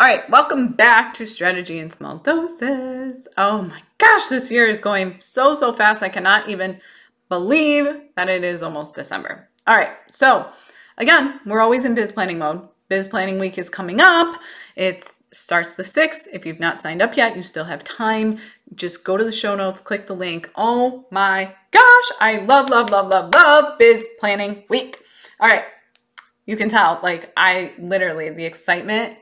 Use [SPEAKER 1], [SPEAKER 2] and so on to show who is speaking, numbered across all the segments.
[SPEAKER 1] All right, welcome back to Strategy in Small Doses. Oh my gosh, this year is going so, so fast. I cannot even believe that it is almost December. All right, so again, we're always in biz planning mode. Biz planning week is coming up. It starts the 6th. If you've not signed up yet, you still have time. Just go to the show notes, click the link. Oh my gosh, I love, love, love, love, love biz planning week. All right, you can tell, like, I literally, the excitement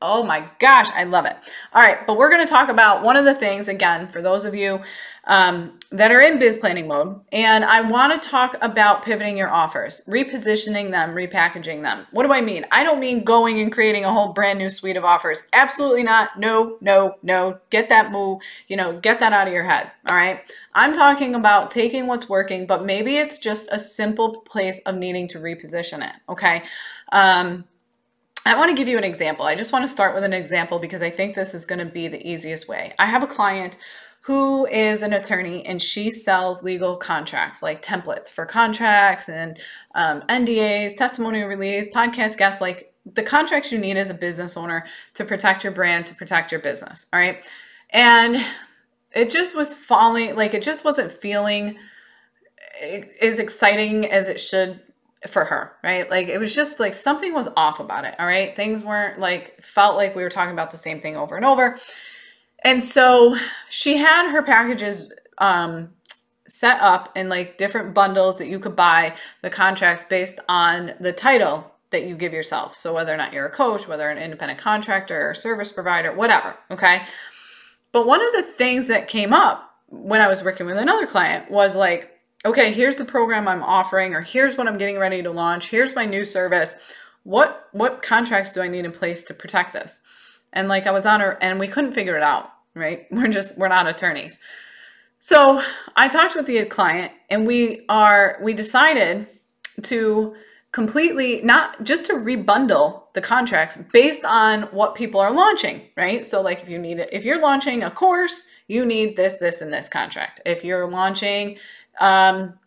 [SPEAKER 1] Oh my gosh, I love it. All right, but we're going to talk about one of the things again for those of you um, that are in biz planning mode. And I want to talk about pivoting your offers, repositioning them, repackaging them. What do I mean? I don't mean going and creating a whole brand new suite of offers. Absolutely not. No, no, no. Get that move, you know, get that out of your head. All right. I'm talking about taking what's working, but maybe it's just a simple place of needing to reposition it. Okay. Um, I want to give you an example. I just want to start with an example because I think this is going to be the easiest way. I have a client who is an attorney and she sells legal contracts like templates for contracts and um, NDAs, testimonial release, podcast guests, like the contracts you need as a business owner to protect your brand, to protect your business. All right. And it just was falling, like it just wasn't feeling as exciting as it should for her, right? Like it was just like something was off about it. All right. Things weren't like, felt like we were talking about the same thing over and over. And so she had her packages um, set up in like different bundles that you could buy the contracts based on the title that you give yourself. So whether or not you're a coach, whether an independent contractor or service provider, whatever. Okay. But one of the things that came up when I was working with another client was like, okay, here's the program I'm offering, or here's what I'm getting ready to launch. Here's my new service. What what contracts do I need in place to protect this? And like I was on her, and we couldn't figure it out. Right? We're just we're not attorneys. So I talked with the client, and we are we decided to completely not just to rebundle the contracts based on what people are launching right? So like if you need it if you're launching a course you need this this and this contract. If you're launching um,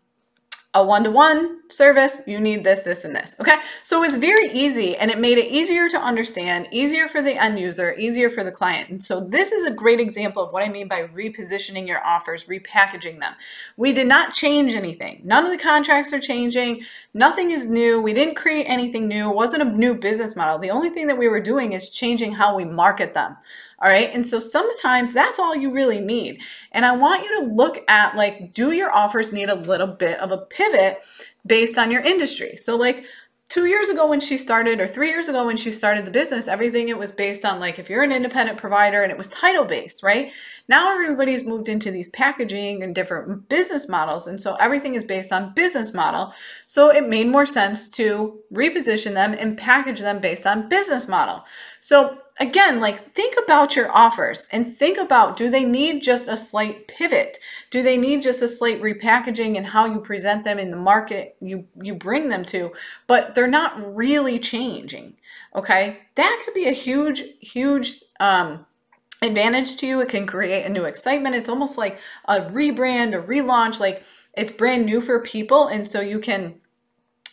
[SPEAKER 1] a one-to-one service, you need this, this, and this. Okay. So it was very easy and it made it easier to understand, easier for the end user, easier for the client. And so this is a great example of what I mean by repositioning your offers, repackaging them. We did not change anything. None of the contracts are changing. Nothing is new. We didn't create anything new. It wasn't a new business model. The only thing that we were doing is changing how we market them. All right. And so sometimes that's all you really need. And I want you to look at like, do your offers need a little bit of a pivot based on your industry? So, like, two years ago when she started or three years ago when she started the business everything it was based on like if you're an independent provider and it was title based right? Now everybody's moved into these packaging and different business models and so everything is based on business model. So it made more sense to reposition them and package them based on business model. So again, like think about your offers and think about do they need just a slight pivot? Do they need just a slight repackaging and how you present them in the market you you bring them to, but they're not really changing. Okay? That could be a huge huge um advantage to you. It can create a new excitement. It's almost like a rebrand, a relaunch, like it's brand new for people and so you can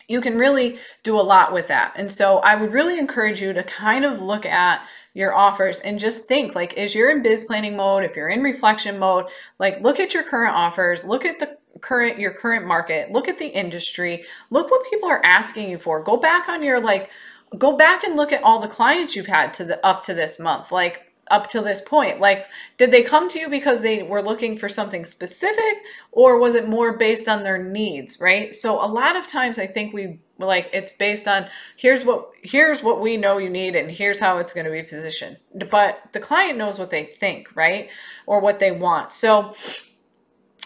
[SPEAKER 1] you can really do a lot with that. And so I would really encourage you to kind of look at your offers and just think like, is you're in biz planning mode, if you're in reflection mode, like look at your current offers, look at the current, your current market, look at the industry, look what people are asking you for. Go back on your like, go back and look at all the clients you've had to the up to this month. Like up to this point? Like, did they come to you because they were looking for something specific, or was it more based on their needs, right? So, a lot of times I think we like it's based on here's what here's what we know you need and here's how it's going to be positioned but the client knows what they think right or what they want so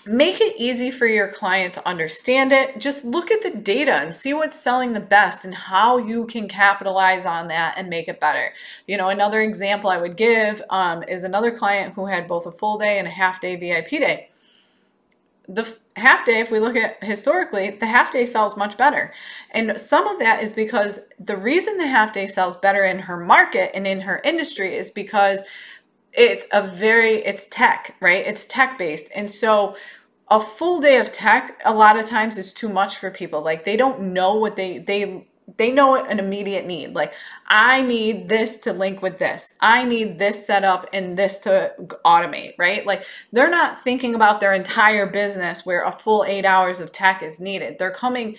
[SPEAKER 1] make it easy for your client to understand it. Just look at the data and see what's selling the best and how you can capitalize on that and make it better. You know, another example I would give um, is another client who had both a full day and a half day VIP day. The half day, if we look at historically, the half day sells much better. And some of that is because the reason the half day sells better in her market and in her industry is because it's a very it's tech right? It's tech based and so a full day of tech a lot of times is too much for people. Like they don't know what they they they know an immediate need. Like i need this to link with this. I need this set up and this to automate right? Like they're not thinking about their entire business where a full eight hours of tech is needed. They're coming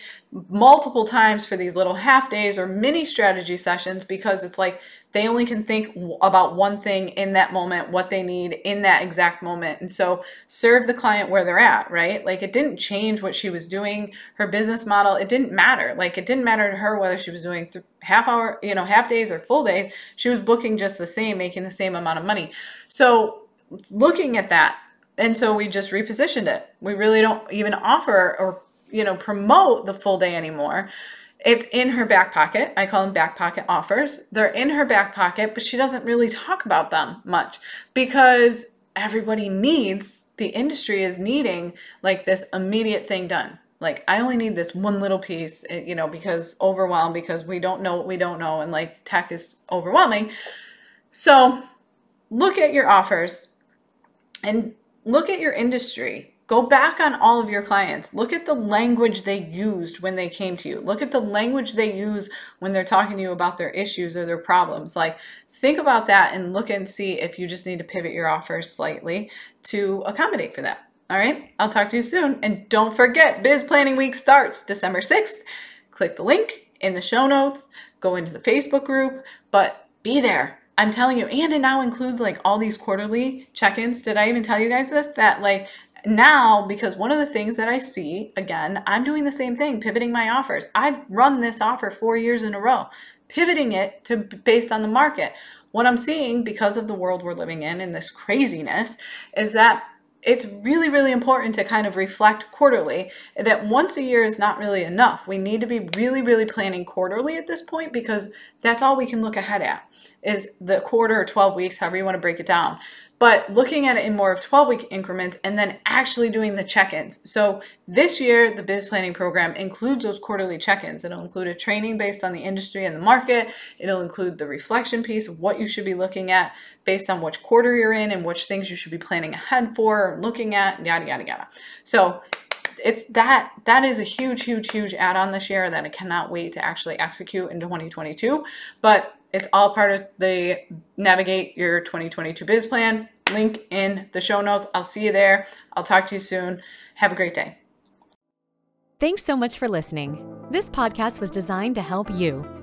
[SPEAKER 1] multiple times for these little half days or mini strategy sessions because it's like they only can think about one thing in that moment, what they need in that exact moment. And so serve the client where they're at, right? Like it didn't change what she was doing, her business model, it didn't matter. Like it didn't matter to her whether she was doing half hour, you know, half days or full days. She was booking just the same, making the same amount of money. So looking at that, and so we just repositioned it. We really don't even offer or, you know, promote the full day anymore it's in her back pocket. I call them back pocket offers. They're in her back pocket, but she doesn't really talk about them much because everybody needs, the industry is needing like this immediate thing done. Like, I only need this one little piece, eh, you know, because overwhelmed, because we don't know what we don't know, and like tech is overwhelming. So, look at your offers and look at your industry Go back on all of your clients. Look at the language they used when they came to you. Look at the language they use when they're talking to you about their issues or their problems. Like, think about that and look and see if you just need to pivot your offer slightly to accommodate for that. All right, I'll talk to you soon. And don't forget, Biz Planning Week starts December 6th. Click the link in the show notes, go into the Facebook group, but be there. I'm telling you, and it now includes like all these quarterly check ins. Did I even tell you guys this? That like now because one of the things that I see again, I'm doing the same thing, pivoting my offers. I've run this offer 4 years in a row, pivoting it to based on the market. What I'm seeing because of the world we're living in and this craziness is that it's really, really important to kind of reflect quarterly that once a year is not really enough. We need to be really, really planning quarterly at this point because that's all we can look ahead at is the quarter or 12 weeks, however you want to break it down but looking at it in more of 12 week increments and then actually doing the check ins. So this year, the biz planning program includes those quarterly check ins. It'll include a training based on the industry and the market. It'll include the reflection piece of what you should be looking at based on which quarter you're in and which things you should be planning ahead for, looking at, yada, yada, yada. So it's that that is a huge huge huge add-on this year that i cannot wait to actually execute in 2022 but it's all part of the navigate your 2022 biz plan link in the show notes. I'll see you there. I'll talk to you soon. Have a great day.
[SPEAKER 2] Thanks so much for listening. This podcast was designed to help you.